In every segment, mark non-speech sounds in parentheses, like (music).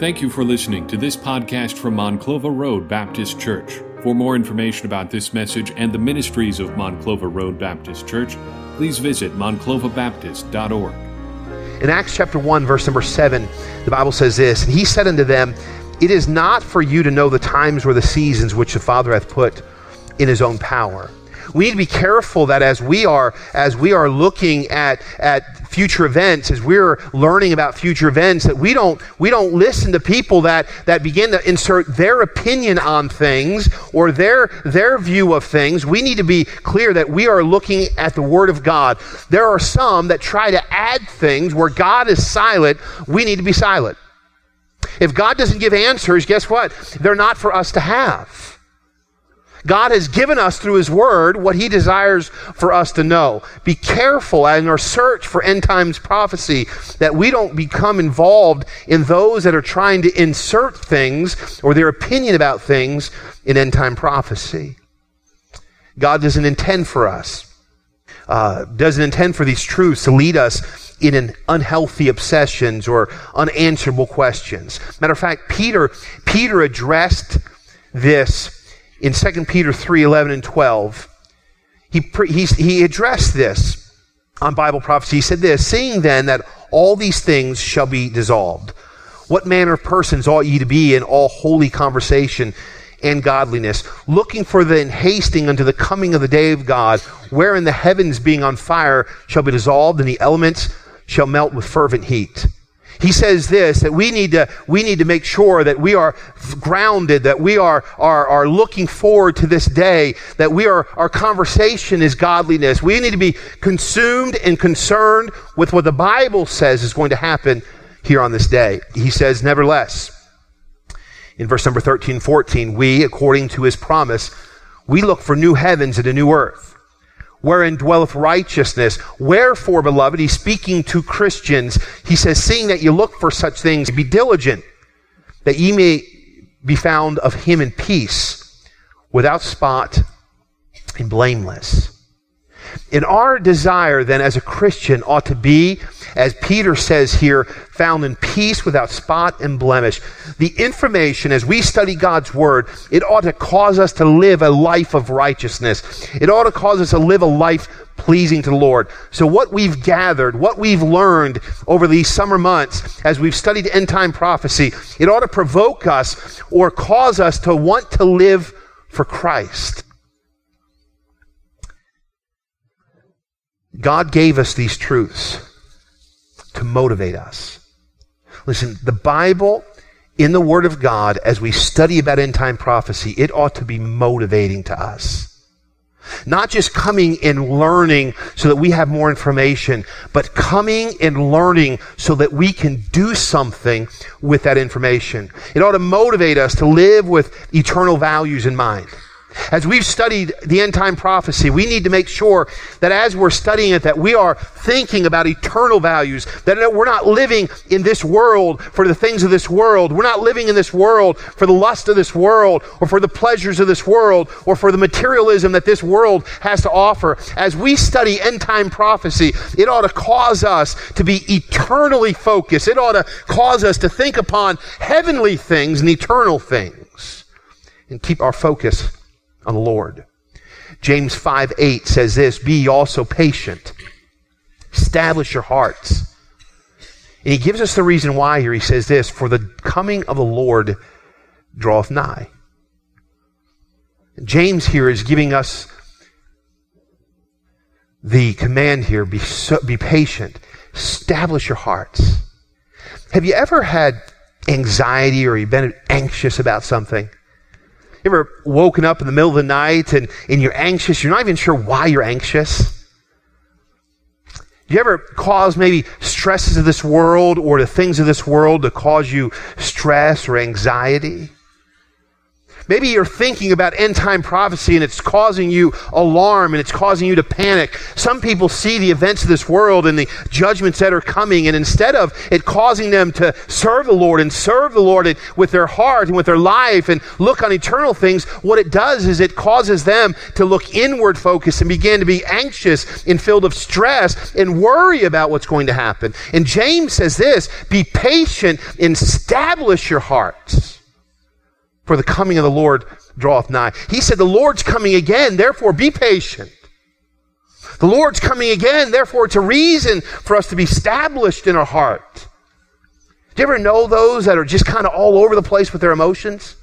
Thank you for listening to this podcast from Monclova Road Baptist Church. For more information about this message and the ministries of Monclova Road Baptist Church, please visit monclovabaptist.org. In Acts chapter 1, verse number 7, the Bible says this And he said unto them, It is not for you to know the times or the seasons which the Father hath put in his own power. We need to be careful that as we are as we are looking at at future events, as we're learning about future events, that we don't we don't listen to people that that begin to insert their opinion on things or their their view of things. We need to be clear that we are looking at the Word of God. There are some that try to add things where God is silent. We need to be silent. If God doesn't give answers, guess what? They're not for us to have. God has given us through His Word what He desires for us to know. Be careful in our search for end times prophecy that we don't become involved in those that are trying to insert things or their opinion about things in end time prophecy. God doesn't intend for us, uh, doesn't intend for these truths to lead us in an unhealthy obsessions or unanswerable questions. Matter of fact, Peter, Peter addressed this in 2 Peter 3 11 and 12, he, he, he addressed this on Bible prophecy. He said this Seeing then that all these things shall be dissolved, what manner of persons ought ye to be in all holy conversation and godliness, looking for the hasting unto the coming of the day of God, wherein the heavens being on fire shall be dissolved, and the elements shall melt with fervent heat. He says this that we need to we need to make sure that we are grounded, that we are, are, are looking forward to this day, that we are our conversation is godliness. We need to be consumed and concerned with what the Bible says is going to happen here on this day. He says, nevertheless, in verse number 13, 14, we, according to his promise, we look for new heavens and a new earth wherein dwelleth righteousness. Wherefore, beloved, he's speaking to Christians. He says, seeing that you look for such things, be diligent that ye may be found of him in peace, without spot and blameless. And our desire then as a Christian ought to be, as Peter says here, found in peace without spot and blemish. The information, as we study God's Word, it ought to cause us to live a life of righteousness. It ought to cause us to live a life pleasing to the Lord. So what we've gathered, what we've learned over these summer months as we've studied end time prophecy, it ought to provoke us or cause us to want to live for Christ. God gave us these truths to motivate us. Listen, the Bible, in the Word of God, as we study about end time prophecy, it ought to be motivating to us. Not just coming and learning so that we have more information, but coming and learning so that we can do something with that information. It ought to motivate us to live with eternal values in mind. As we've studied the end time prophecy, we need to make sure that as we're studying it, that we are thinking about eternal values, that we're not living in this world for the things of this world. We're not living in this world for the lust of this world, or for the pleasures of this world, or for the materialism that this world has to offer. As we study end time prophecy, it ought to cause us to be eternally focused. It ought to cause us to think upon heavenly things and eternal things, and keep our focus on the Lord. James 5 8 says this Be also patient, establish your hearts. And he gives us the reason why here. He says this For the coming of the Lord draweth nigh. James here is giving us the command here be, so, be patient, establish your hearts. Have you ever had anxiety or you've been anxious about something? You ever woken up in the middle of the night and, and you're anxious? You're not even sure why you're anxious. Do you ever cause maybe stresses of this world or the things of this world to cause you stress or anxiety? Maybe you're thinking about end time prophecy and it's causing you alarm and it's causing you to panic. Some people see the events of this world and the judgments that are coming, and instead of it causing them to serve the Lord and serve the Lord with their heart and with their life and look on eternal things, what it does is it causes them to look inward focused and begin to be anxious and filled of stress and worry about what's going to happen. And James says this be patient and establish your hearts for the coming of the Lord draweth nigh. He said, The Lord's coming again, therefore be patient. The Lord's coming again, therefore it's a reason for us to be established in our heart. Do you ever know those that are just kind of all over the place with their emotions?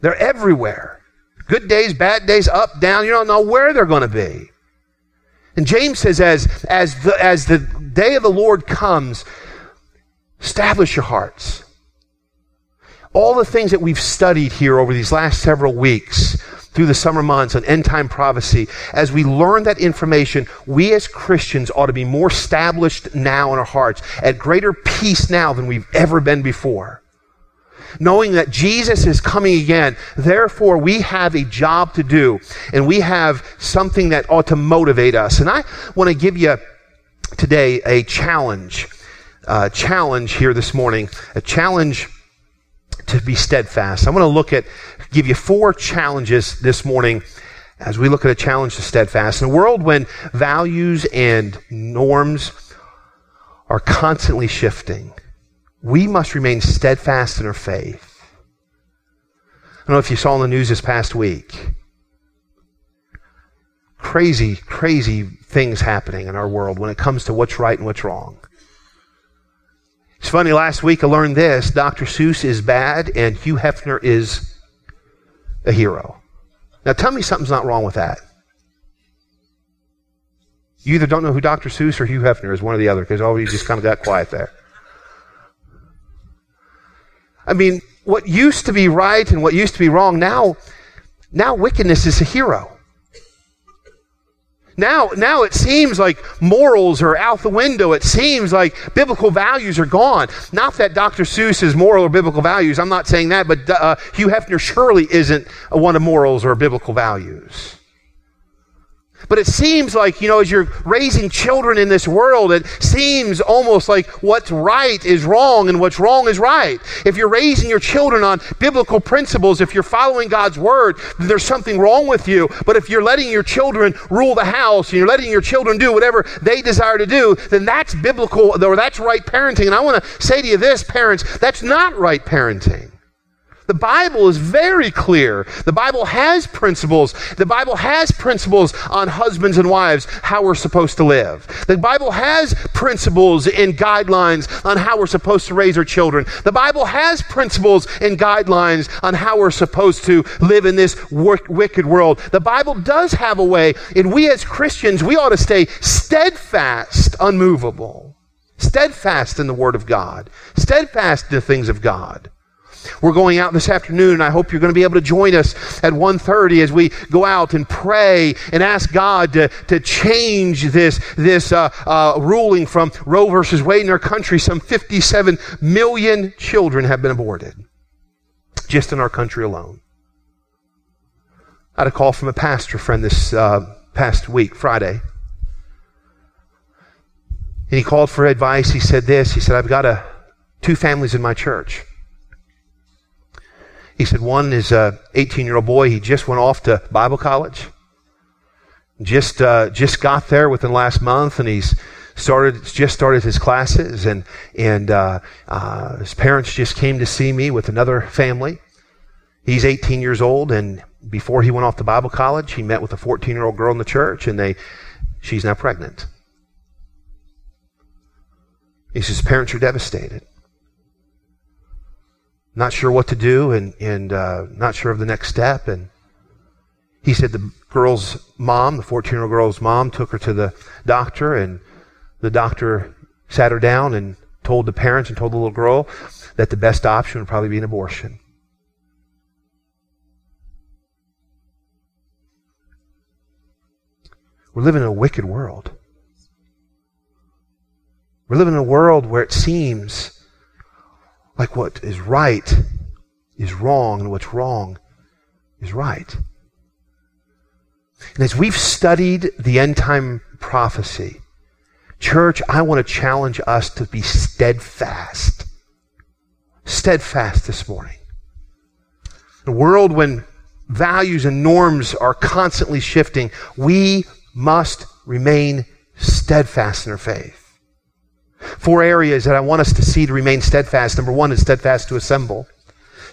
They're everywhere. Good days, bad days, up, down. You don't know where they're going to be. And James says, as, as, the, as the day of the Lord comes, establish your hearts all the things that we've studied here over these last several weeks through the summer months on end time prophecy, as we learn that information, we as Christians ought to be more established now in our hearts, at greater peace now than we've ever been before. Knowing that Jesus is coming again, therefore we have a job to do, and we have something that ought to motivate us. And I want to give you today a challenge, a challenge here this morning, a challenge to be steadfast. I want to look at, give you four challenges this morning as we look at a challenge to steadfast. In a world when values and norms are constantly shifting, we must remain steadfast in our faith. I don't know if you saw in the news this past week. Crazy, crazy things happening in our world when it comes to what's right and what's wrong. It's funny, last week I learned this Dr. Seuss is bad and Hugh Hefner is a hero. Now tell me something's not wrong with that. You either don't know who Dr. Seuss or Hugh Hefner is, one or the other, because all of you just kind of got quiet there. I mean, what used to be right and what used to be wrong, now, now wickedness is a hero. Now, now it seems like morals are out the window. It seems like biblical values are gone. Not that Dr. Seuss is moral or biblical values. I'm not saying that, but uh, Hugh Hefner surely isn't one of morals or biblical values. But it seems like, you know, as you're raising children in this world, it seems almost like what's right is wrong and what's wrong is right. If you're raising your children on biblical principles, if you're following God's word, there's something wrong with you. But if you're letting your children rule the house and you're letting your children do whatever they desire to do, then that's biblical or that's right parenting. And I want to say to you this, parents, that's not right parenting. The Bible is very clear. The Bible has principles. The Bible has principles on husbands and wives, how we're supposed to live. The Bible has principles and guidelines on how we're supposed to raise our children. The Bible has principles and guidelines on how we're supposed to live in this wicked world. The Bible does have a way, and we as Christians, we ought to stay steadfast, unmovable. Steadfast in the Word of God. Steadfast in the things of God. We're going out this afternoon, and I hope you're going to be able to join us at 1.30 as we go out and pray and ask God to, to change this, this uh, uh, ruling from Roe versus Wade in our country. Some 57 million children have been aborted just in our country alone. I had a call from a pastor friend this uh, past week, Friday. And he called for advice. He said this. He said, I've got a, two families in my church. He said one is a 18 year old boy. He just went off to Bible college. Just uh, just got there within the last month, and he's started just started his classes, and and uh, uh, his parents just came to see me with another family. He's 18 years old, and before he went off to Bible college, he met with a 14 year old girl in the church, and they she's now pregnant. He says his parents are devastated not sure what to do and, and uh, not sure of the next step. And he said the girl's mom, the 14 year old girl's mom, took her to the doctor, and the doctor sat her down and told the parents and told the little girl that the best option would probably be an abortion. We're living in a wicked world. We're living in a world where it seems like what is right is wrong and what's wrong is right. And as we've studied the end time prophecy, church, I want to challenge us to be steadfast. Steadfast this morning. In a world when values and norms are constantly shifting, we must remain steadfast in our faith. Four areas that I want us to see to remain steadfast. Number one is steadfast to assemble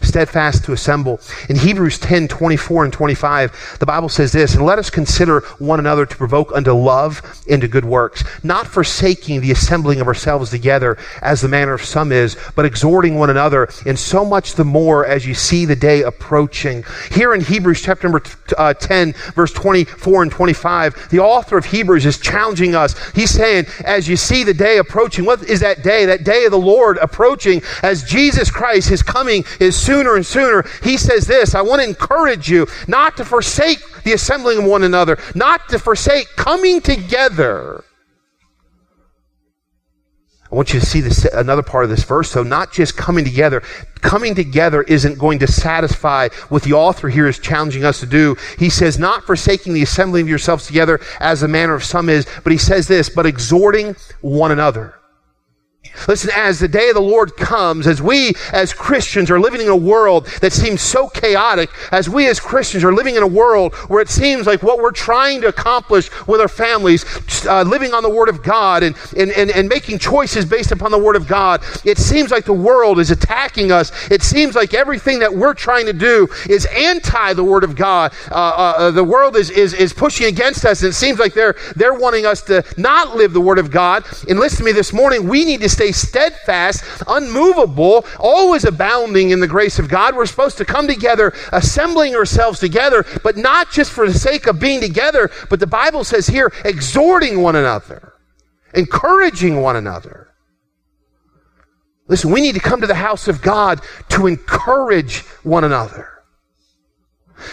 steadfast to assemble. In Hebrews 10 24 and 25, the Bible says this, and let us consider one another to provoke unto love and to good works, not forsaking the assembling of ourselves together as the manner of some is, but exhorting one another, and so much the more as you see the day approaching. Here in Hebrews chapter number uh, 10, verse 24 and 25, the author of Hebrews is challenging us. He's saying, as you see the day approaching, what is that day? That day of the Lord approaching as Jesus Christ, his coming is soon sooner and sooner, he says this I want to encourage you not to forsake the assembling of one another, not to forsake coming together. I want you to see this another part of this verse. So not just coming together. Coming together isn't going to satisfy what the author here is challenging us to do. He says, not forsaking the assembling of yourselves together as the manner of some is, but he says this, but exhorting one another. Listen, as the day of the Lord comes, as we as Christians are living in a world that seems so chaotic, as we as Christians are living in a world where it seems like what we're trying to accomplish with our families, uh, living on the Word of God and, and, and, and making choices based upon the Word of God, it seems like the world is attacking us. It seems like everything that we're trying to do is anti the Word of God. Uh, uh, uh the world is, is, is pushing against us, and it seems like they're, they're wanting us to not live the Word of God. And listen to me this morning, we need to stay steadfast, unmovable, always abounding in the grace of God. We're supposed to come together, assembling ourselves together, but not just for the sake of being together, but the Bible says here, exhorting one another, encouraging one another. Listen, we need to come to the house of God to encourage one another.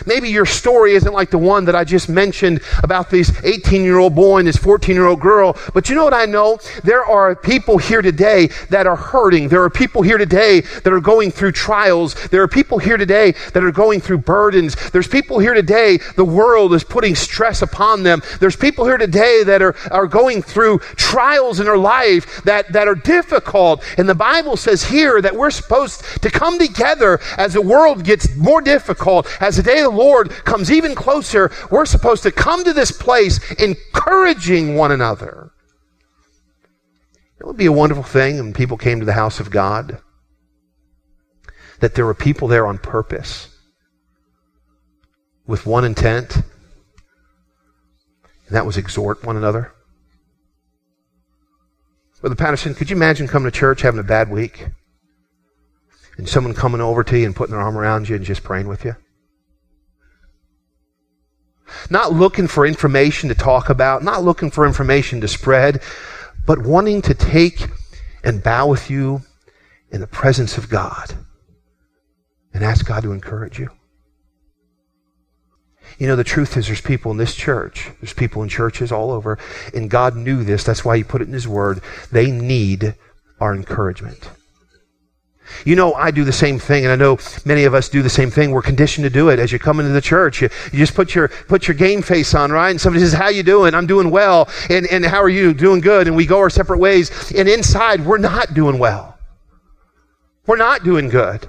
Maybe your story isn't like the one that I just mentioned about this 18 year old boy and this 14 year old girl. But you know what I know? There are people here today that are hurting. There are people here today that are going through trials. There are people here today that are going through burdens. There's people here today, the world is putting stress upon them. There's people here today that are, are going through trials in their life that, that are difficult. And the Bible says here that we're supposed to come together as the world gets more difficult, as the day day the Lord comes even closer, we're supposed to come to this place encouraging one another. It would be a wonderful thing when people came to the house of God that there were people there on purpose with one intent, and that was exhort one another. Brother Patterson, could you imagine coming to church having a bad week? And someone coming over to you and putting their arm around you and just praying with you? Not looking for information to talk about, not looking for information to spread, but wanting to take and bow with you in the presence of God and ask God to encourage you. You know, the truth is there's people in this church, there's people in churches all over, and God knew this. That's why He put it in His Word. They need our encouragement. You know, I do the same thing, and I know many of us do the same thing. We're conditioned to do it as you come into the church. You, you just put your put your game face on, right? And somebody says, "How you doing?" I'm doing well. And and how are you? Doing good. And we go our separate ways. And inside, we're not doing well. We're not doing good.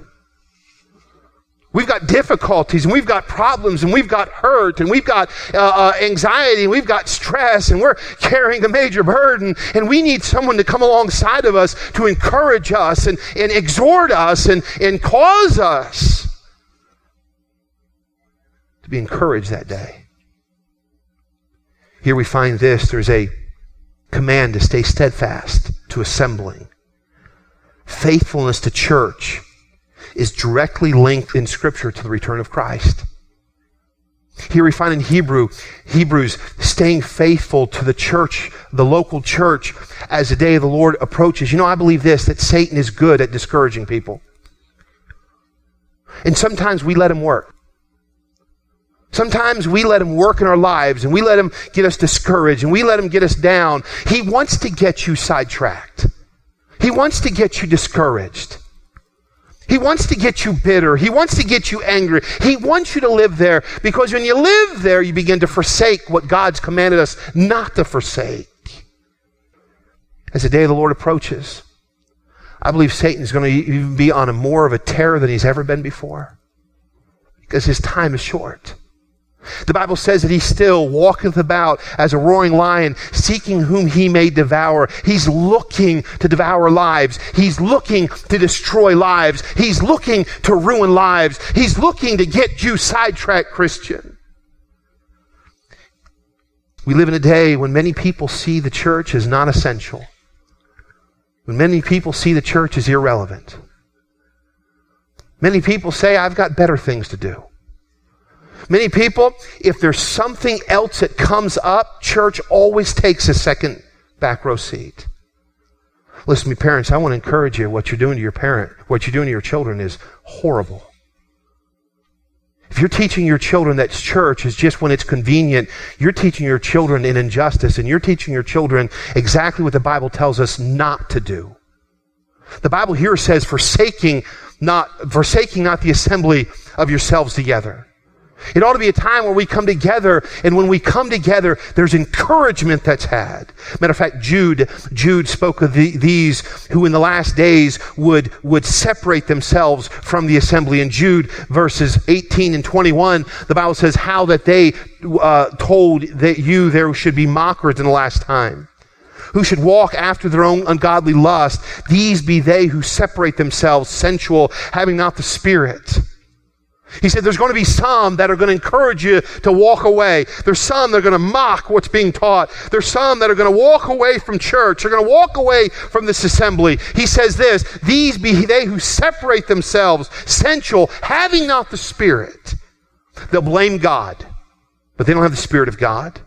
We've got difficulties and we've got problems and we've got hurt and we've got uh, uh, anxiety and we've got stress and we're (laughs) carrying a major burden and we need someone to come alongside of us to encourage us and, and exhort us and, and cause us to be encouraged that day. Here we find this there's a command to stay steadfast to assembling, faithfulness to church is directly linked in Scripture to the return of Christ. Here we find in Hebrew, Hebrews staying faithful to the church, the local church, as the day of the Lord approaches. You know, I believe this that Satan is good at discouraging people. And sometimes we let him work. Sometimes we let him work in our lives and we let him get us discouraged and we let him get us down. He wants to get you sidetracked. He wants to get you discouraged. He wants to get you bitter. He wants to get you angry. He wants you to live there because when you live there, you begin to forsake what God's commanded us not to forsake. As the day of the Lord approaches, I believe Satan is going to even be on a more of a terror than he's ever been before because his time is short. The Bible says that he still walketh about as a roaring lion, seeking whom he may devour. He's looking to devour lives. He's looking to destroy lives. He's looking to ruin lives. He's looking to get you sidetracked, Christian. We live in a day when many people see the church as non essential, when many people see the church as irrelevant. Many people say, I've got better things to do. Many people, if there's something else that comes up, church always takes a second back row seat. Listen to me, parents, I want to encourage you. What you're doing to your parent, what you're doing to your children is horrible. If you're teaching your children that church is just when it's convenient, you're teaching your children an injustice and you're teaching your children exactly what the Bible tells us not to do. The Bible here says forsaking not, forsaking not the assembly of yourselves together. It ought to be a time where we come together, and when we come together, there's encouragement that's had. Matter of fact, Jude, Jude spoke of the, these who in the last days would, would separate themselves from the assembly. In Jude verses 18 and 21, the Bible says how that they uh, told that you there should be mockers in the last time who should walk after their own ungodly lust. These be they who separate themselves sensual, having not the Spirit. He said there's going to be some that are going to encourage you to walk away. There's some that are going to mock what's being taught. There's some that are going to walk away from church. They're going to walk away from this assembly. He says this, these be they who separate themselves, sensual, having not the Spirit. They'll blame God, but they don't have the Spirit of God.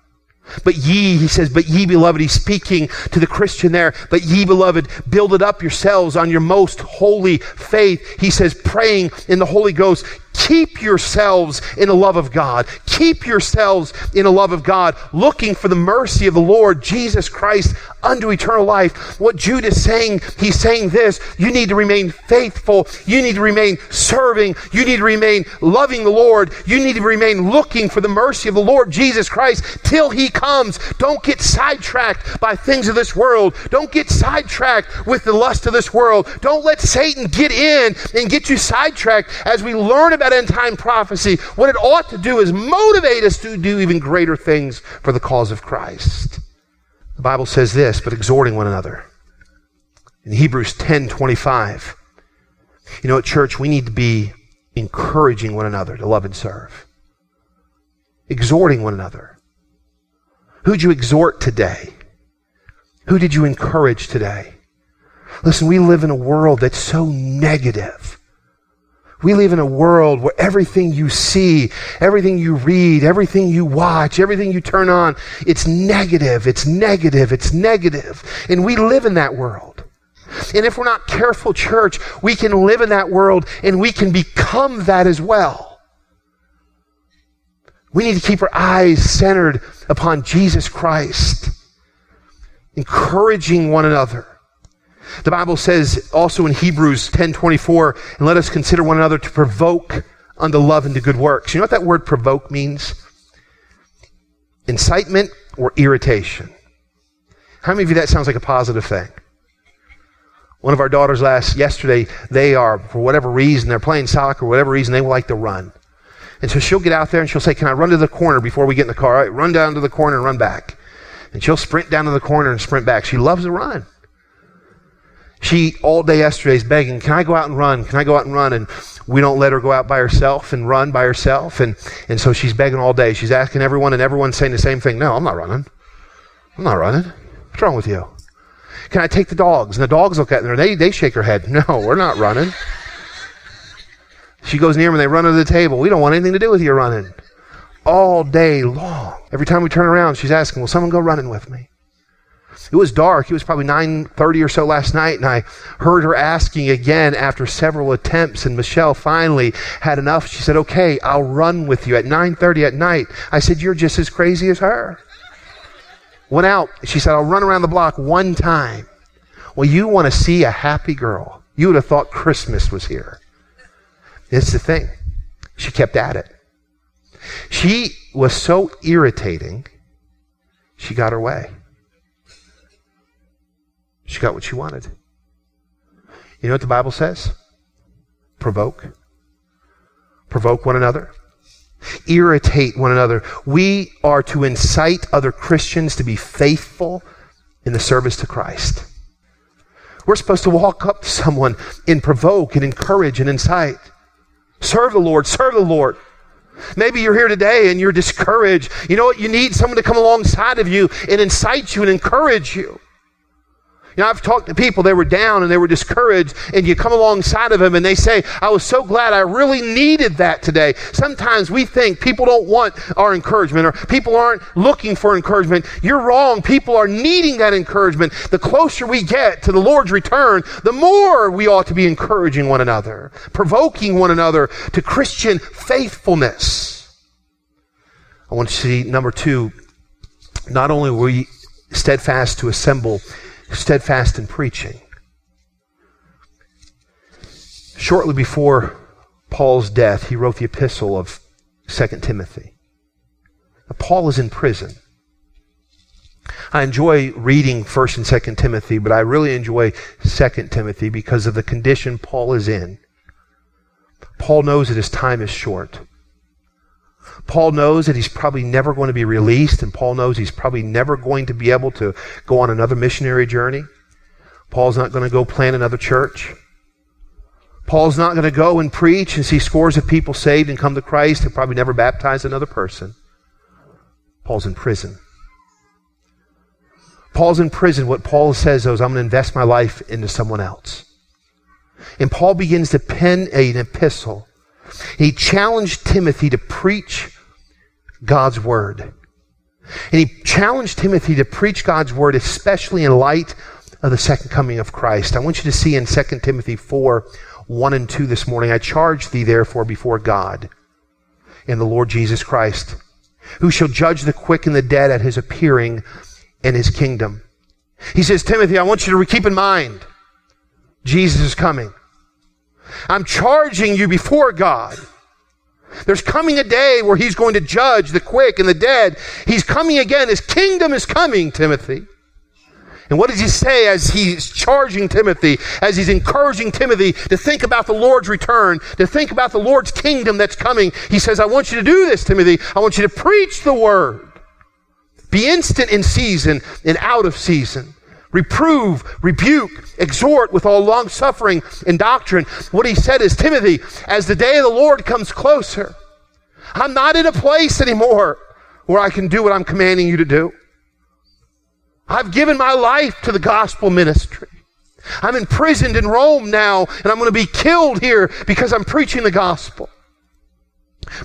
But ye, he says, but ye beloved, he's speaking to the Christian there, but ye beloved, build it up yourselves on your most holy faith. He says, praying in the Holy Ghost, Keep yourselves in the love of God. Keep yourselves in the love of God, looking for the mercy of the Lord Jesus Christ unto eternal life. What Jude is saying, he's saying this you need to remain faithful. You need to remain serving. You need to remain loving the Lord. You need to remain looking for the mercy of the Lord Jesus Christ till he comes. Don't get sidetracked by things of this world. Don't get sidetracked with the lust of this world. Don't let Satan get in and get you sidetracked as we learn about end time prophecy. What it ought to do is motivate us to do even greater things for the cause of Christ. The Bible says this, but exhorting one another. In Hebrews 10 25, you know, at church, we need to be encouraging one another to love and serve, exhorting one another. Who'd you exhort today? Who did you encourage today? Listen, we live in a world that's so negative. We live in a world where everything you see, everything you read, everything you watch, everything you turn on, it's negative, it's negative, it's negative. And we live in that world. And if we're not careful, church, we can live in that world and we can become that as well. We need to keep our eyes centered upon Jesus Christ, encouraging one another the Bible says also in Hebrews 10:24, and let us consider one another to provoke unto love and to good works. You know what that word provoke means? Incitement or irritation. How many of you that sounds like a positive thing? One of our daughters last yesterday, they are for whatever reason they're playing soccer, or whatever reason they like to run. And so she'll get out there and she'll say, "Can I run to the corner before we get in the car?" All right, run down to the corner and run back. And she'll sprint down to the corner and sprint back. She loves to run. She all day yesterday is begging, Can I go out and run? Can I go out and run? And we don't let her go out by herself and run by herself. And, and so she's begging all day. She's asking everyone, and everyone's saying the same thing. No, I'm not running. I'm not running. What's wrong with you? Can I take the dogs? And the dogs look at her. They, they shake their head. (laughs) No, we're not running. She goes near them and they run under the table. We don't want anything to do with you running. All day long. Every time we turn around, she's asking, Will someone go running with me? It was dark. It was probably 9:30 or so last night and I heard her asking again after several attempts and Michelle finally had enough. She said, "Okay, I'll run with you at 9:30 at night." I said, "You're just as crazy as her." Went out. She said, "I'll run around the block one time." Well, you want to see a happy girl. You would have thought Christmas was here. It's the thing. She kept at it. She was so irritating, she got her way. She got what she wanted. You know what the Bible says? Provoke. Provoke one another. Irritate one another. We are to incite other Christians to be faithful in the service to Christ. We're supposed to walk up to someone and provoke and encourage and incite. Serve the Lord, serve the Lord. Maybe you're here today and you're discouraged. You know what? You need someone to come alongside of you and incite you and encourage you. You know, I've talked to people, they were down and they were discouraged, and you come alongside of them and they say, I was so glad I really needed that today. Sometimes we think people don't want our encouragement or people aren't looking for encouragement. You're wrong. People are needing that encouragement. The closer we get to the Lord's return, the more we ought to be encouraging one another, provoking one another to Christian faithfulness. I want to see number two, not only were we steadfast to assemble, steadfast in preaching. Shortly before Paul's death, he wrote the epistle of 2 Timothy. Now, Paul is in prison. I enjoy reading 1st and 2nd Timothy, but I really enjoy 2nd Timothy because of the condition Paul is in. Paul knows that his time is short. Paul knows that he's probably never going to be released, and Paul knows he's probably never going to be able to go on another missionary journey. Paul's not going to go plant another church. Paul's not going to go and preach and see scores of people saved and come to Christ and probably never baptize another person. Paul's in prison. Paul's in prison. What Paul says, though, is I'm going to invest my life into someone else. And Paul begins to pen an epistle. He challenged Timothy to preach God's word. And he challenged Timothy to preach God's word, especially in light of the second coming of Christ. I want you to see in 2 Timothy 4 1 and 2 this morning, I charge thee therefore before God and the Lord Jesus Christ, who shall judge the quick and the dead at his appearing in his kingdom. He says, Timothy, I want you to keep in mind, Jesus is coming. I'm charging you before God there's coming a day where he's going to judge the quick and the dead. He's coming again. His kingdom is coming, Timothy. And what does he say as he's charging Timothy, as he's encouraging Timothy to think about the Lord's return, to think about the Lord's kingdom that's coming? He says, I want you to do this, Timothy. I want you to preach the word. Be instant in season and out of season. Reprove, rebuke, exhort with all long suffering and doctrine. What he said is, Timothy, as the day of the Lord comes closer, I'm not in a place anymore where I can do what I'm commanding you to do. I've given my life to the gospel ministry. I'm imprisoned in Rome now, and I'm going to be killed here because I'm preaching the gospel.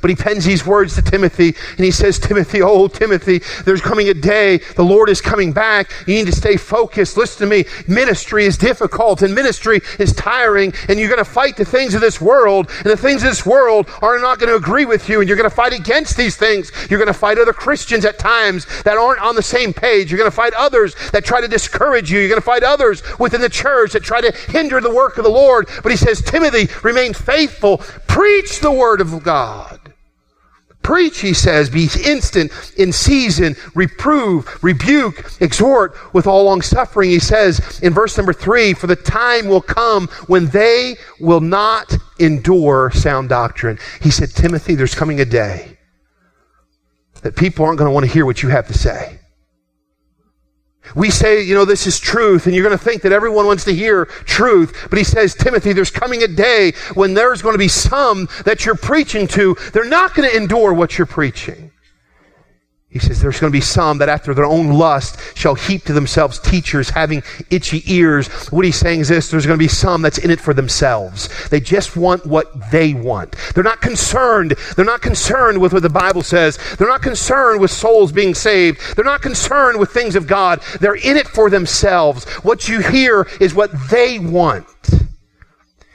But he pens these words to Timothy and he says, Timothy, oh, Timothy, there's coming a day. The Lord is coming back. You need to stay focused. Listen to me. Ministry is difficult and ministry is tiring and you're going to fight the things of this world and the things of this world are not going to agree with you and you're going to fight against these things. You're going to fight other Christians at times that aren't on the same page. You're going to fight others that try to discourage you. You're going to fight others within the church that try to hinder the work of the Lord. But he says, Timothy, remain faithful. Preach the word of God. Preach, he says, be instant in season, reprove, rebuke, exhort with all long suffering. He says in verse number three, for the time will come when they will not endure sound doctrine. He said, Timothy, there's coming a day that people aren't going to want to hear what you have to say. We say, you know, this is truth, and you're going to think that everyone wants to hear truth. But he says, Timothy, there's coming a day when there's going to be some that you're preaching to. They're not going to endure what you're preaching. He says there's going to be some that after their own lust shall heap to themselves teachers having itchy ears. What he's saying is this, there's going to be some that's in it for themselves. They just want what they want. They're not concerned. They're not concerned with what the Bible says. They're not concerned with souls being saved. They're not concerned with things of God. They're in it for themselves. What you hear is what they want.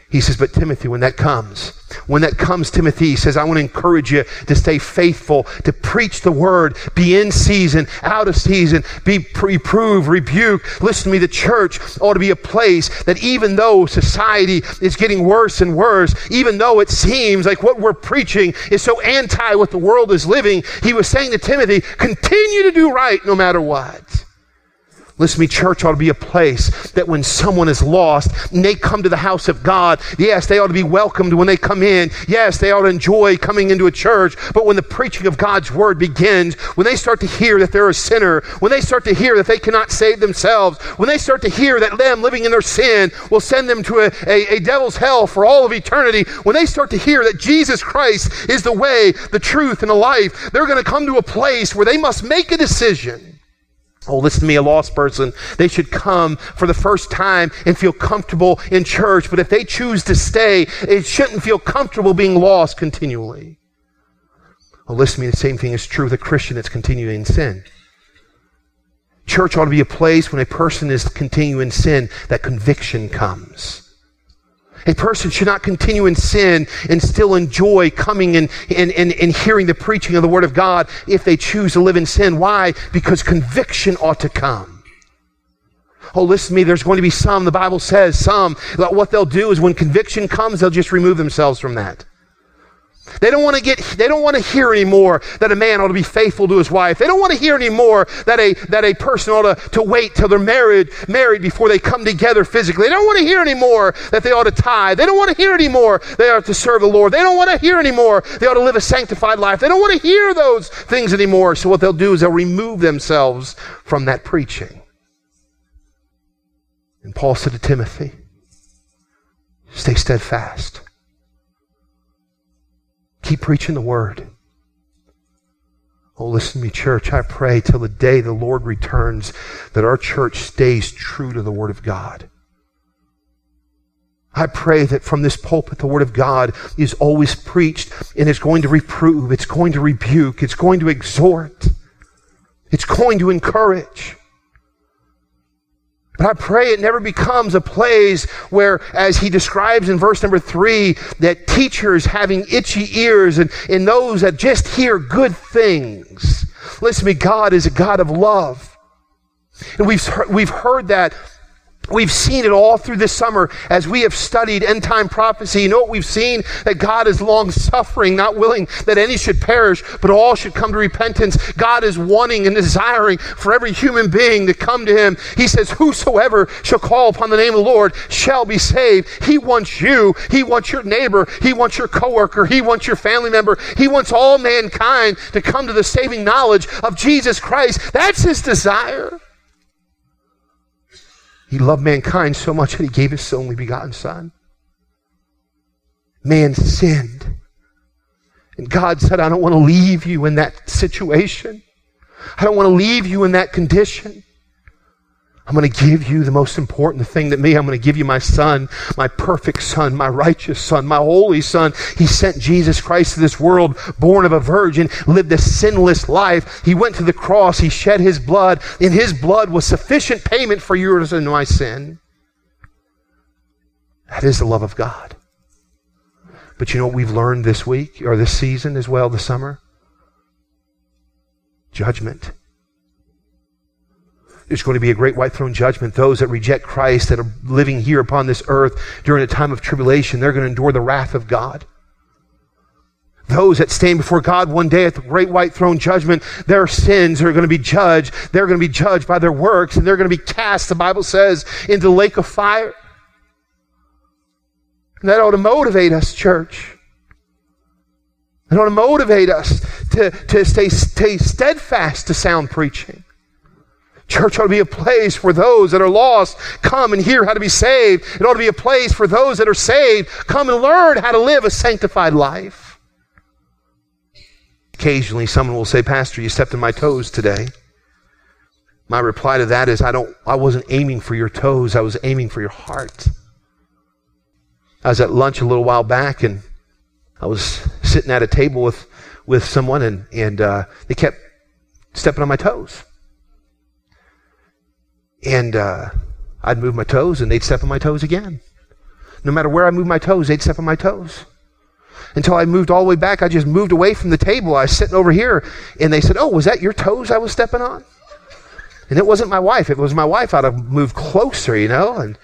He says, but Timothy, when that comes, when that comes, Timothy says, I want to encourage you to stay faithful, to preach the word, be in season, out of season, be reprove, rebuke. Listen to me, the church ought to be a place that even though society is getting worse and worse, even though it seems like what we're preaching is so anti what the world is living, he was saying to Timothy, continue to do right no matter what. Listen to me, church ought to be a place that when someone is lost and they come to the house of God, yes, they ought to be welcomed when they come in. Yes, they ought to enjoy coming into a church. But when the preaching of God's word begins, when they start to hear that they're a sinner, when they start to hear that they cannot save themselves, when they start to hear that them living in their sin will send them to a, a, a devil's hell for all of eternity, when they start to hear that Jesus Christ is the way, the truth, and the life, they're going to come to a place where they must make a decision Oh, listen to me, a lost person. They should come for the first time and feel comfortable in church. But if they choose to stay, it shouldn't feel comfortable being lost continually. Oh, listen to me, the same thing is true with a Christian that's continuing in sin. Church ought to be a place when a person is continuing in sin that conviction comes. A person should not continue in sin and still enjoy coming and, and, and, and hearing the preaching of the Word of God if they choose to live in sin. Why? Because conviction ought to come. Oh, listen to me. There's going to be some, the Bible says, some, what they'll do is when conviction comes, they'll just remove themselves from that. They don't want to get, they don't want to hear anymore that a man ought to be faithful to his wife. They don't want to hear anymore that a, that a person ought to, to wait till they're married, married before they come together physically. They don't want to hear anymore that they ought to tithe. They don't want to hear anymore they ought to serve the Lord. They don't want to hear anymore they ought to live a sanctified life. They don't want to hear those things anymore. So what they'll do is they'll remove themselves from that preaching. And Paul said to Timothy, stay steadfast Keep preaching the word. Oh, listen to me, church. I pray till the day the Lord returns that our church stays true to the Word of God. I pray that from this pulpit, the Word of God is always preached and it's going to reprove, it's going to rebuke, it's going to exhort, it's going to encourage. But I pray it never becomes a place where, as he describes in verse number three, that teachers having itchy ears and, and those that just hear good things. Listen to me, God is a God of love. And we've, we've heard that We've seen it all through this summer as we have studied end time prophecy. You know what we've seen? That God is long suffering, not willing that any should perish, but all should come to repentance. God is wanting and desiring for every human being to come to Him. He says, Whosoever shall call upon the name of the Lord shall be saved. He wants you. He wants your neighbor. He wants your coworker. He wants your family member. He wants all mankind to come to the saving knowledge of Jesus Christ. That's His desire. He loved mankind so much that he gave his only begotten Son. Man sinned. And God said, I don't want to leave you in that situation. I don't want to leave you in that condition. I'm going to give you the most important thing that me. I'm going to give you my son, my perfect son, my righteous son, my holy son. He sent Jesus Christ to this world, born of a virgin, lived a sinless life. He went to the cross. He shed his blood. In his blood was sufficient payment for yours and my sin. That is the love of God. But you know what we've learned this week or this season as well, the summer? Judgment. There's going to be a great white throne judgment. Those that reject Christ, that are living here upon this earth during a time of tribulation, they're going to endure the wrath of God. Those that stand before God one day at the great white throne judgment, their sins are going to be judged. They're going to be judged by their works, and they're going to be cast, the Bible says, into the lake of fire. And that ought to motivate us, church. That ought to motivate us to, to stay, stay steadfast to sound preaching. Church ought to be a place where those that are lost come and hear how to be saved. It ought to be a place for those that are saved come and learn how to live a sanctified life. Occasionally, someone will say, Pastor, you stepped on my toes today. My reply to that is, I, don't, I wasn't aiming for your toes, I was aiming for your heart. I was at lunch a little while back and I was sitting at a table with, with someone and, and uh, they kept stepping on my toes. And uh, I'd move my toes and they'd step on my toes again. No matter where I moved my toes, they'd step on my toes. until I moved all the way back. I just moved away from the table. I was sitting over here, and they said, Oh, was that your toes I was stepping on? And it wasn't my wife. If it was my wife, I'd have moved closer, you know? And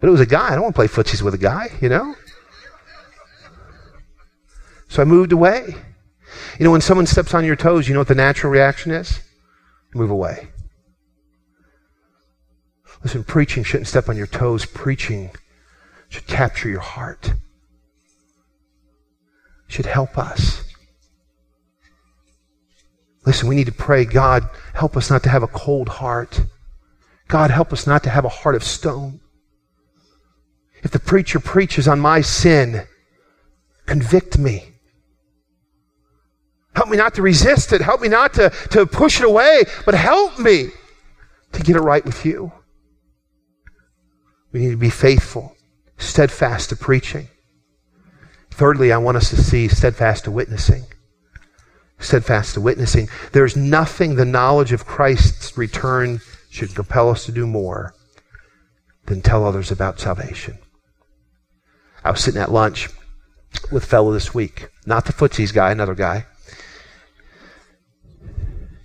but it was a guy. I don't want to play footsies with a guy, you know? So I moved away. You know, when someone steps on your toes, you know what the natural reaction is? Move away. Listen, preaching shouldn't step on your toes. Preaching should capture your heart, should help us. Listen, we need to pray, God, help us not to have a cold heart. God, help us not to have a heart of stone. If the preacher preaches on my sin, convict me. Help me not to resist it. Help me not to, to push it away, but help me to get it right with you. We need to be faithful, steadfast to preaching. Thirdly, I want us to see steadfast to witnessing. Steadfast to witnessing. There's nothing the knowledge of Christ's return should compel us to do more than tell others about salvation. I was sitting at lunch with a fellow this week, not the footsies guy, another guy.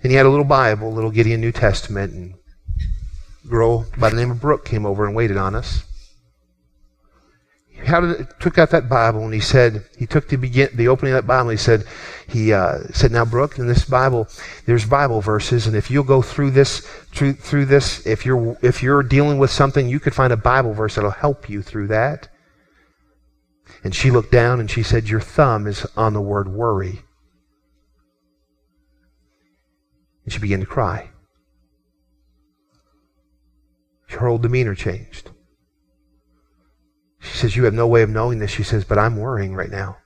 And he had a little Bible, a little Gideon New Testament, and girl by the name of Brooke came over and waited on us. He took out that Bible and he said, he took the begin, the opening of that Bible and he said, he uh, said, now Brooke, in this Bible, there's Bible verses, and if you'll go through this, through, through this, if you're, if you're dealing with something, you could find a Bible verse that'll help you through that. And she looked down and she said, Your thumb is on the word worry. And she began to cry. Her whole demeanor changed. She says, You have no way of knowing this. She says, But I'm worrying right now.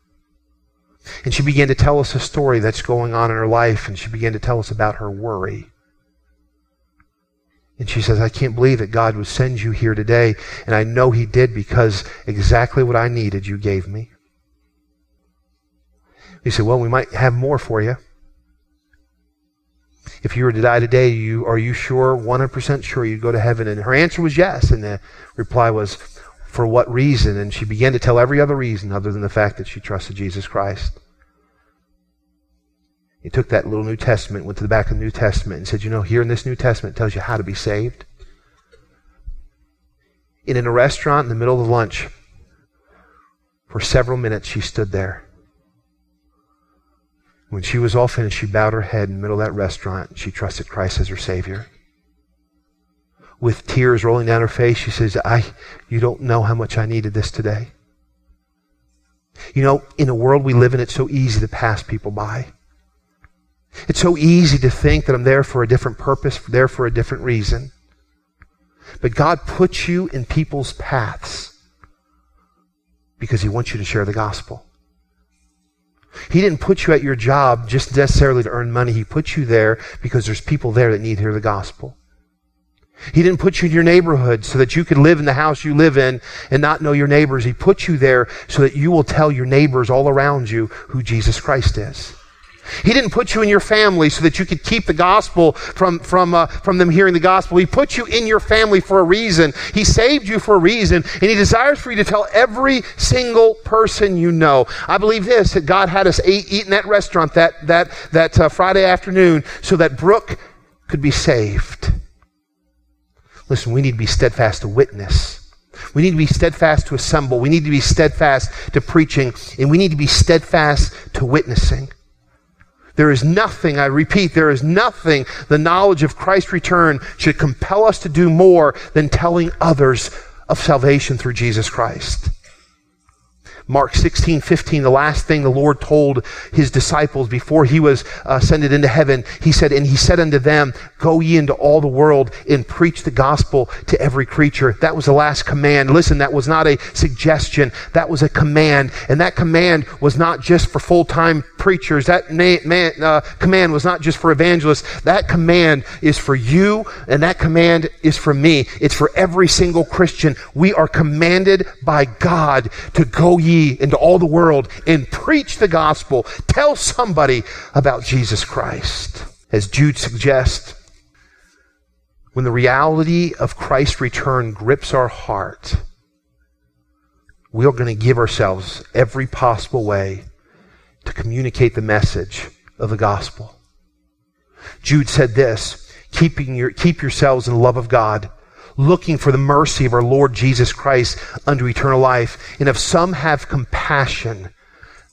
And she began to tell us a story that's going on in her life, and she began to tell us about her worry. And she says, I can't believe that God would send you here today. And I know He did because exactly what I needed you gave me. He said, Well, we might have more for you. If you were to die today, you are you sure, 100% sure you'd go to heaven? And her answer was yes. And the reply was, For what reason? And she began to tell every other reason other than the fact that she trusted Jesus Christ. He took that little New Testament, went to the back of the New Testament, and said, You know, here in this New Testament, tells you how to be saved. And in a restaurant in the middle of lunch, for several minutes, she stood there. When she was all finished, she bowed her head in the middle of that restaurant she trusted Christ as her Savior. With tears rolling down her face, she says, I, you don't know how much I needed this today. You know, in the world we live in, it's so easy to pass people by. It's so easy to think that I'm there for a different purpose, there for a different reason. But God puts you in people's paths because He wants you to share the gospel. He didn't put you at your job just necessarily to earn money. He put you there because there's people there that need to hear the gospel. He didn't put you in your neighborhood so that you could live in the house you live in and not know your neighbors. He put you there so that you will tell your neighbors all around you who Jesus Christ is. He didn't put you in your family so that you could keep the gospel from, from, uh, from them hearing the gospel. He put you in your family for a reason. He saved you for a reason, and He desires for you to tell every single person you know. I believe this that God had us eat, eat in that restaurant that, that, that uh, Friday afternoon so that Brooke could be saved. Listen, we need to be steadfast to witness. We need to be steadfast to assemble. We need to be steadfast to preaching, and we need to be steadfast to witnessing. There is nothing, I repeat, there is nothing the knowledge of Christ's return should compel us to do more than telling others of salvation through Jesus Christ. Mark 16, 15, the last thing the Lord told his disciples before he was uh, ascended into heaven, he said, And he said unto them, Go ye into all the world and preach the gospel to every creature. That was the last command. Listen, that was not a suggestion. That was a command. And that command was not just for full-time preachers. That man, uh, command was not just for evangelists. That command is for you, and that command is for me. It's for every single Christian. We are commanded by God to go ye into all the world and preach the gospel. Tell somebody about Jesus Christ. As Jude suggests, when the reality of Christ's return grips our heart, we are going to give ourselves every possible way to communicate the message of the gospel. Jude said this, keeping your, keep yourselves in the love of God, looking for the mercy of our Lord Jesus Christ unto eternal life. And if some have compassion,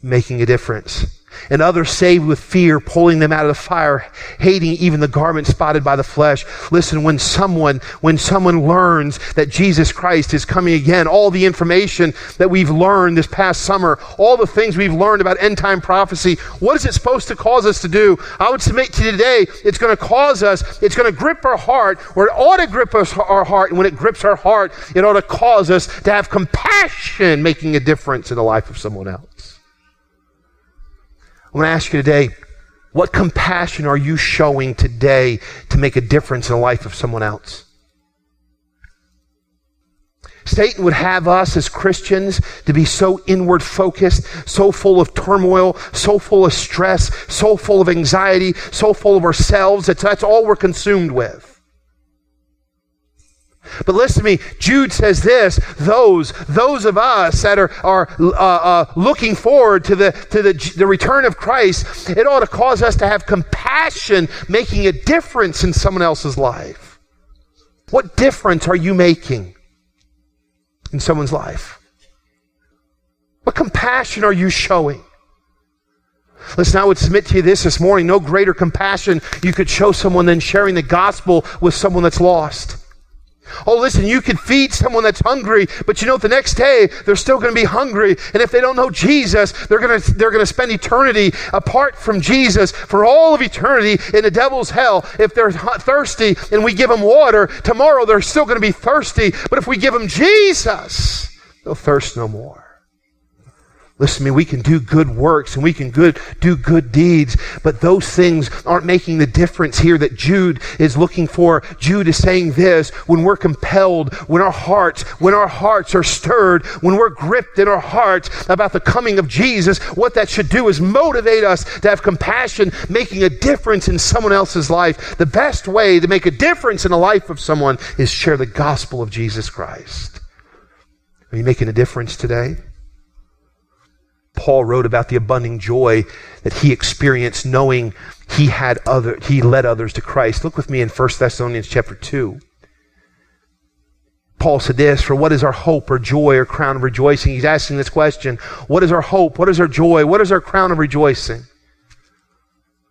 making a difference and others saved with fear, pulling them out of the fire, hating even the garment spotted by the flesh. Listen, when someone, when someone learns that Jesus Christ is coming again, all the information that we've learned this past summer, all the things we've learned about end time prophecy, what is it supposed to cause us to do? I would submit to you today, it's going to cause us, it's going to grip our heart, or it ought to grip us, our heart, and when it grips our heart, it ought to cause us to have compassion making a difference in the life of someone else. I want to ask you today, what compassion are you showing today to make a difference in the life of someone else? Satan would have us as Christians to be so inward focused, so full of turmoil, so full of stress, so full of anxiety, so full of ourselves that that's all we're consumed with. But listen to me. Jude says this: those, those of us that are are uh, uh, looking forward to the to the, the return of Christ, it ought to cause us to have compassion, making a difference in someone else's life. What difference are you making in someone's life? What compassion are you showing? Listen, I would submit to you this this morning: no greater compassion you could show someone than sharing the gospel with someone that's lost. Oh, listen, you can feed someone that's hungry, but you know, the next day they're still going to be hungry. And if they don't know Jesus, they're going to, they're going to spend eternity apart from Jesus for all of eternity in the devil's hell. If they're thirsty and we give them water, tomorrow they're still going to be thirsty. But if we give them Jesus, they'll thirst no more. Listen to me, we can do good works and we can good, do good deeds, but those things aren't making the difference here that Jude is looking for. Jude is saying this, when we're compelled, when our hearts, when our hearts are stirred, when we're gripped in our hearts about the coming of Jesus, what that should do is motivate us to have compassion, making a difference in someone else's life. The best way to make a difference in the life of someone is share the gospel of Jesus Christ. Are you making a difference today? Paul wrote about the abundant joy that he experienced knowing he had other he led others to Christ. Look with me in 1 Thessalonians chapter 2. Paul said this, for what is our hope or joy or crown of rejoicing? He's asking this question. What is our hope? What is our joy? What is our crown of rejoicing?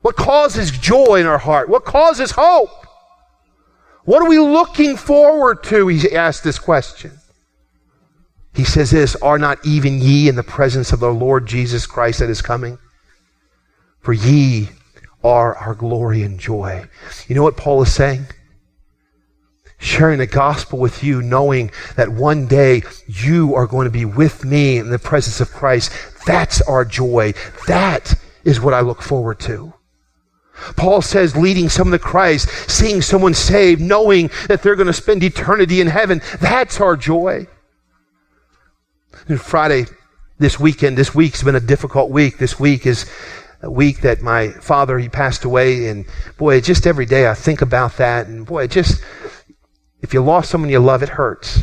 What causes joy in our heart? What causes hope? What are we looking forward to? He asked this question. He says this, Are not even ye in the presence of the Lord Jesus Christ that is coming? For ye are our glory and joy. You know what Paul is saying? Sharing the gospel with you, knowing that one day you are going to be with me in the presence of Christ. That's our joy. That is what I look forward to. Paul says, leading someone to Christ, seeing someone saved, knowing that they're going to spend eternity in heaven. That's our joy. Friday, this weekend, this week's been a difficult week. This week is a week that my father, he passed away. And boy, just every day I think about that. And boy, just, if you lost someone you love, it hurts.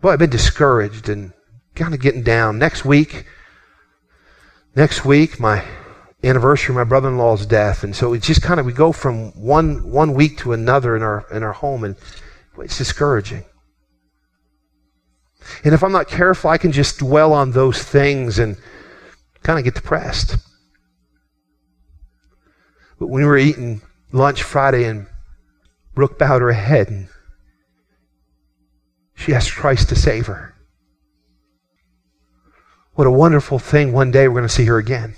Boy, I've been discouraged and kind of getting down. Next week, next week, my anniversary of my brother-in-law's death. And so it's just kind of, we go from one, one week to another in our, in our home and it's discouraging. And if I'm not careful, I can just dwell on those things and kind of get depressed. But when we were eating lunch Friday and Brooke bowed her head and she asked Christ to save her. What a wonderful thing. One day we're going to see her again.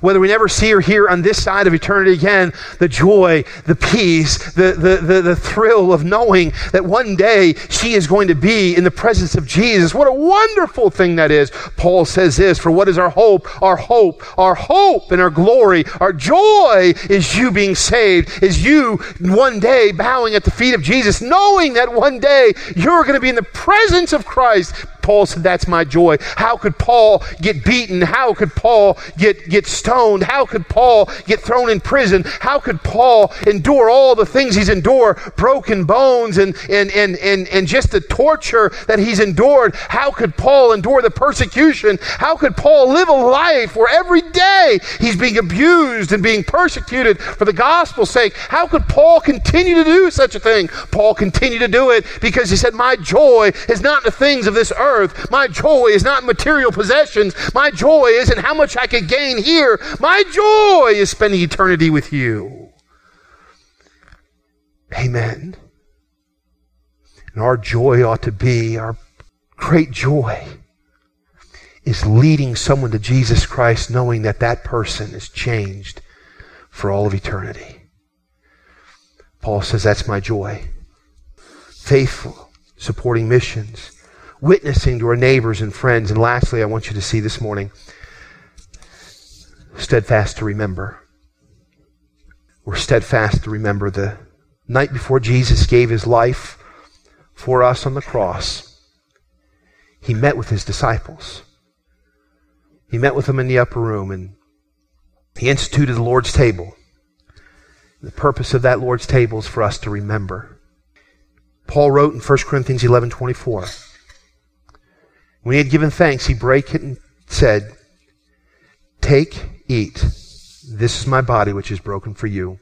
Whether we never see her here on this side of eternity again, the joy, the peace, the, the, the, the, thrill of knowing that one day she is going to be in the presence of Jesus. What a wonderful thing that is. Paul says this, for what is our hope? Our hope, our hope and our glory, our joy is you being saved, is you one day bowing at the feet of Jesus, knowing that one day you're going to be in the presence of Christ, Paul said, That's my joy. How could Paul get beaten? How could Paul get, get stoned? How could Paul get thrown in prison? How could Paul endure all the things he's endured, broken bones and, and, and, and, and just the torture that he's endured? How could Paul endure the persecution? How could Paul live a life where every day he's being abused and being persecuted for the gospel's sake? How could Paul continue to do such a thing? Paul continued to do it because he said, My joy is not in the things of this earth. My joy is not material possessions. My joy isn't how much I could gain here. My joy is spending eternity with you. Amen. And our joy ought to be, our great joy is leading someone to Jesus Christ knowing that that person is changed for all of eternity. Paul says, That's my joy. Faithful, supporting missions, witnessing to our neighbors and friends. And lastly, I want you to see this morning steadfast to remember. We're steadfast to remember the night before Jesus gave his life for us on the cross. He met with his disciples. He met with them in the upper room and he instituted the Lord's table. The purpose of that Lord's table is for us to remember. Paul wrote in 1 Corinthians 11 24. When he had given thanks, he brake it and said, Take, eat. This is my body, which is broken for you.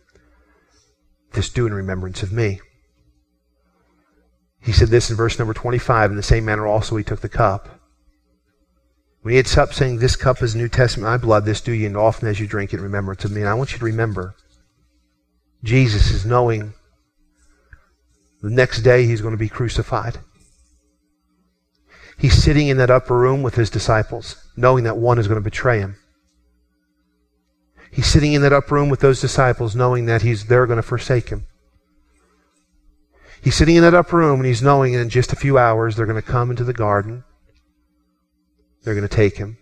This do in remembrance of me. He said this in verse number 25. In the same manner also he took the cup. When he had supped, saying, This cup is New Testament, my blood, this do ye, and often as you drink it in remembrance of me. And I want you to remember, Jesus is knowing the next day he's going to be crucified. He's sitting in that upper room with his disciples, knowing that one is going to betray him. He's sitting in that upper room with those disciples, knowing that he's, they're going to forsake him. He's sitting in that upper room and he's knowing in just a few hours they're going to come into the garden. They're going to take him.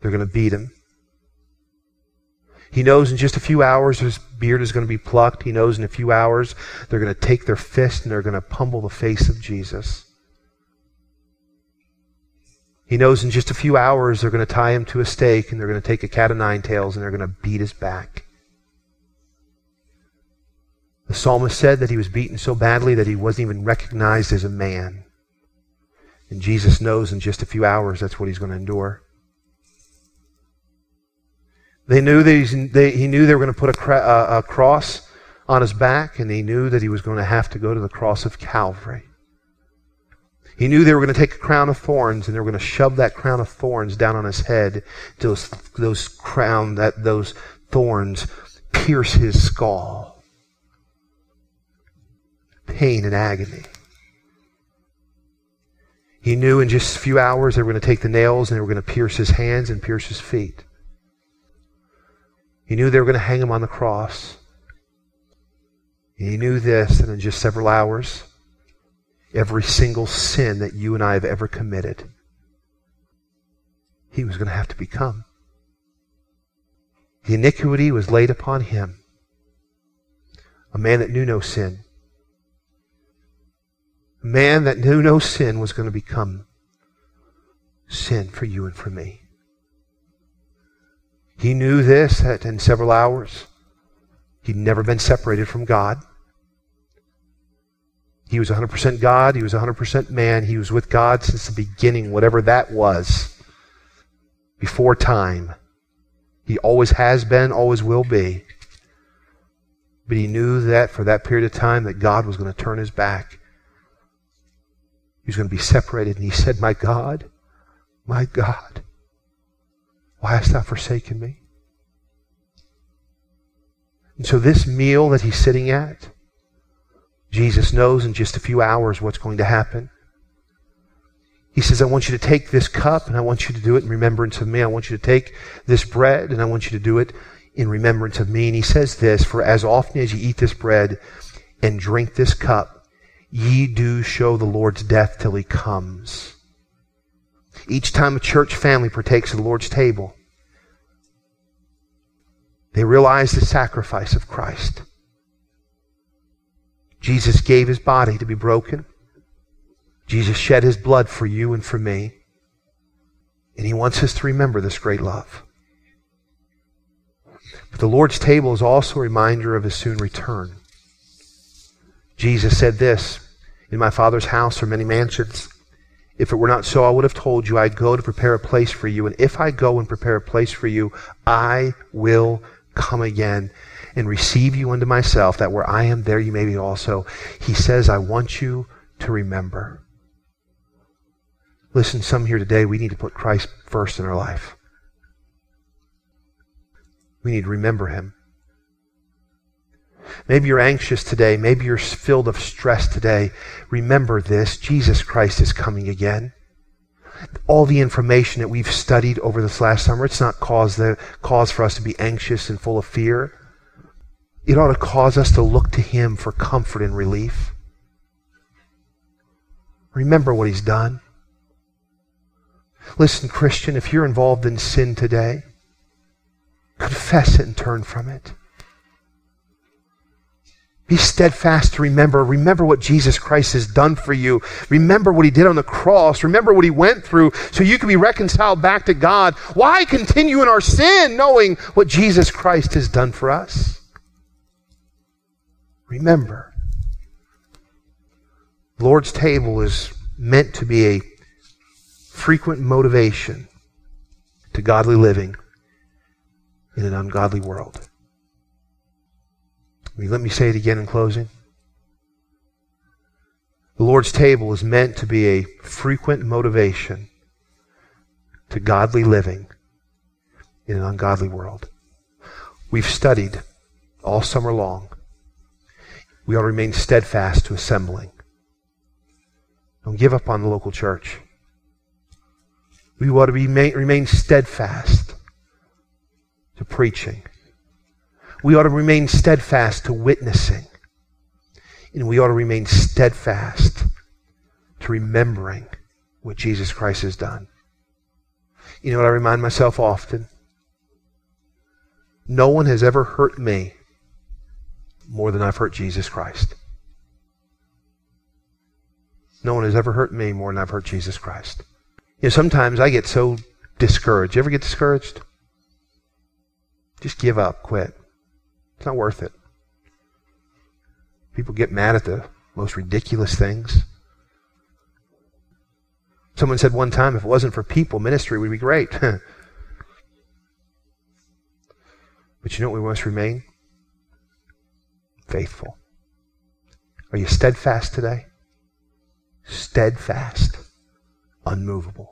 They're going to beat him. He knows in just a few hours his beard is going to be plucked. He knows in a few hours they're going to take their fist and they're going to pummel the face of Jesus. He knows in just a few hours they're going to tie him to a stake and they're going to take a cat of nine tails and they're going to beat his back. The psalmist said that he was beaten so badly that he wasn't even recognized as a man. And Jesus knows in just a few hours that's what he's going to endure. They knew that they, he knew they were going to put a, a, a cross on his back, and he knew that he was going to have to go to the cross of Calvary. He knew they were going to take a crown of thorns and they were going to shove that crown of thorns down on his head till those, those crown that those thorns pierce his skull. Pain and agony. He knew in just a few hours they were going to take the nails and they were going to pierce his hands and pierce his feet. He knew they were going to hang him on the cross. And he knew this and in just several hours, every single sin that you and I have ever committed, he was going to have to become. The iniquity was laid upon him, a man that knew no sin. A man that knew no sin was going to become sin for you and for me. He knew this that in several hours he'd never been separated from God. He was 100% God. He was 100% man. He was with God since the beginning, whatever that was, before time. He always has been, always will be. But he knew that for that period of time that God was going to turn his back. He was going to be separated. And he said, My God, my God, why hast thou forsaken me? And so, this meal that he's sitting at, Jesus knows in just a few hours what's going to happen. He says, I want you to take this cup and I want you to do it in remembrance of me. I want you to take this bread and I want you to do it in remembrance of me. And he says this, For as often as ye eat this bread and drink this cup, ye do show the Lord's death till he comes. Each time a church family partakes of the Lord's table, they realize the sacrifice of Christ. Jesus gave his body to be broken. Jesus shed his blood for you and for me. And he wants us to remember this great love. But the Lord's table is also a reminder of his soon return. Jesus said this In my Father's house are many mansions. If it were not so, I would have told you, I go to prepare a place for you. And if I go and prepare a place for you, I will come again and receive you unto myself, that where I am, there you may be also. He says, I want you to remember. Listen, some here today, we need to put Christ first in our life. We need to remember him. Maybe you're anxious today. Maybe you're filled of stress today. Remember this Jesus Christ is coming again. All the information that we've studied over this last summer, it's not cause, the, cause for us to be anxious and full of fear. It ought to cause us to look to Him for comfort and relief. Remember what He's done. Listen, Christian, if you're involved in sin today, confess it and turn from it. Be steadfast to remember. Remember what Jesus Christ has done for you. Remember what he did on the cross. Remember what he went through so you can be reconciled back to God. Why continue in our sin knowing what Jesus Christ has done for us? Remember. Lord's table is meant to be a frequent motivation to godly living in an ungodly world. Let me say it again in closing. The Lord's table is meant to be a frequent motivation to godly living in an ungodly world. We've studied all summer long. We ought to remain steadfast to assembling. Don't give up on the local church. We ought to be, remain steadfast to preaching we ought to remain steadfast to witnessing. And we ought to remain steadfast to remembering what Jesus Christ has done. You know what I remind myself often? No one has ever hurt me more than I've hurt Jesus Christ. No one has ever hurt me more than I've hurt Jesus Christ. You know, sometimes I get so discouraged. You ever get discouraged? Just give up, quit. It's not worth it. People get mad at the most ridiculous things. Someone said one time, if it wasn't for people, ministry would be great. (laughs) but you know what we must remain? Faithful. Are you steadfast today? Steadfast, unmovable.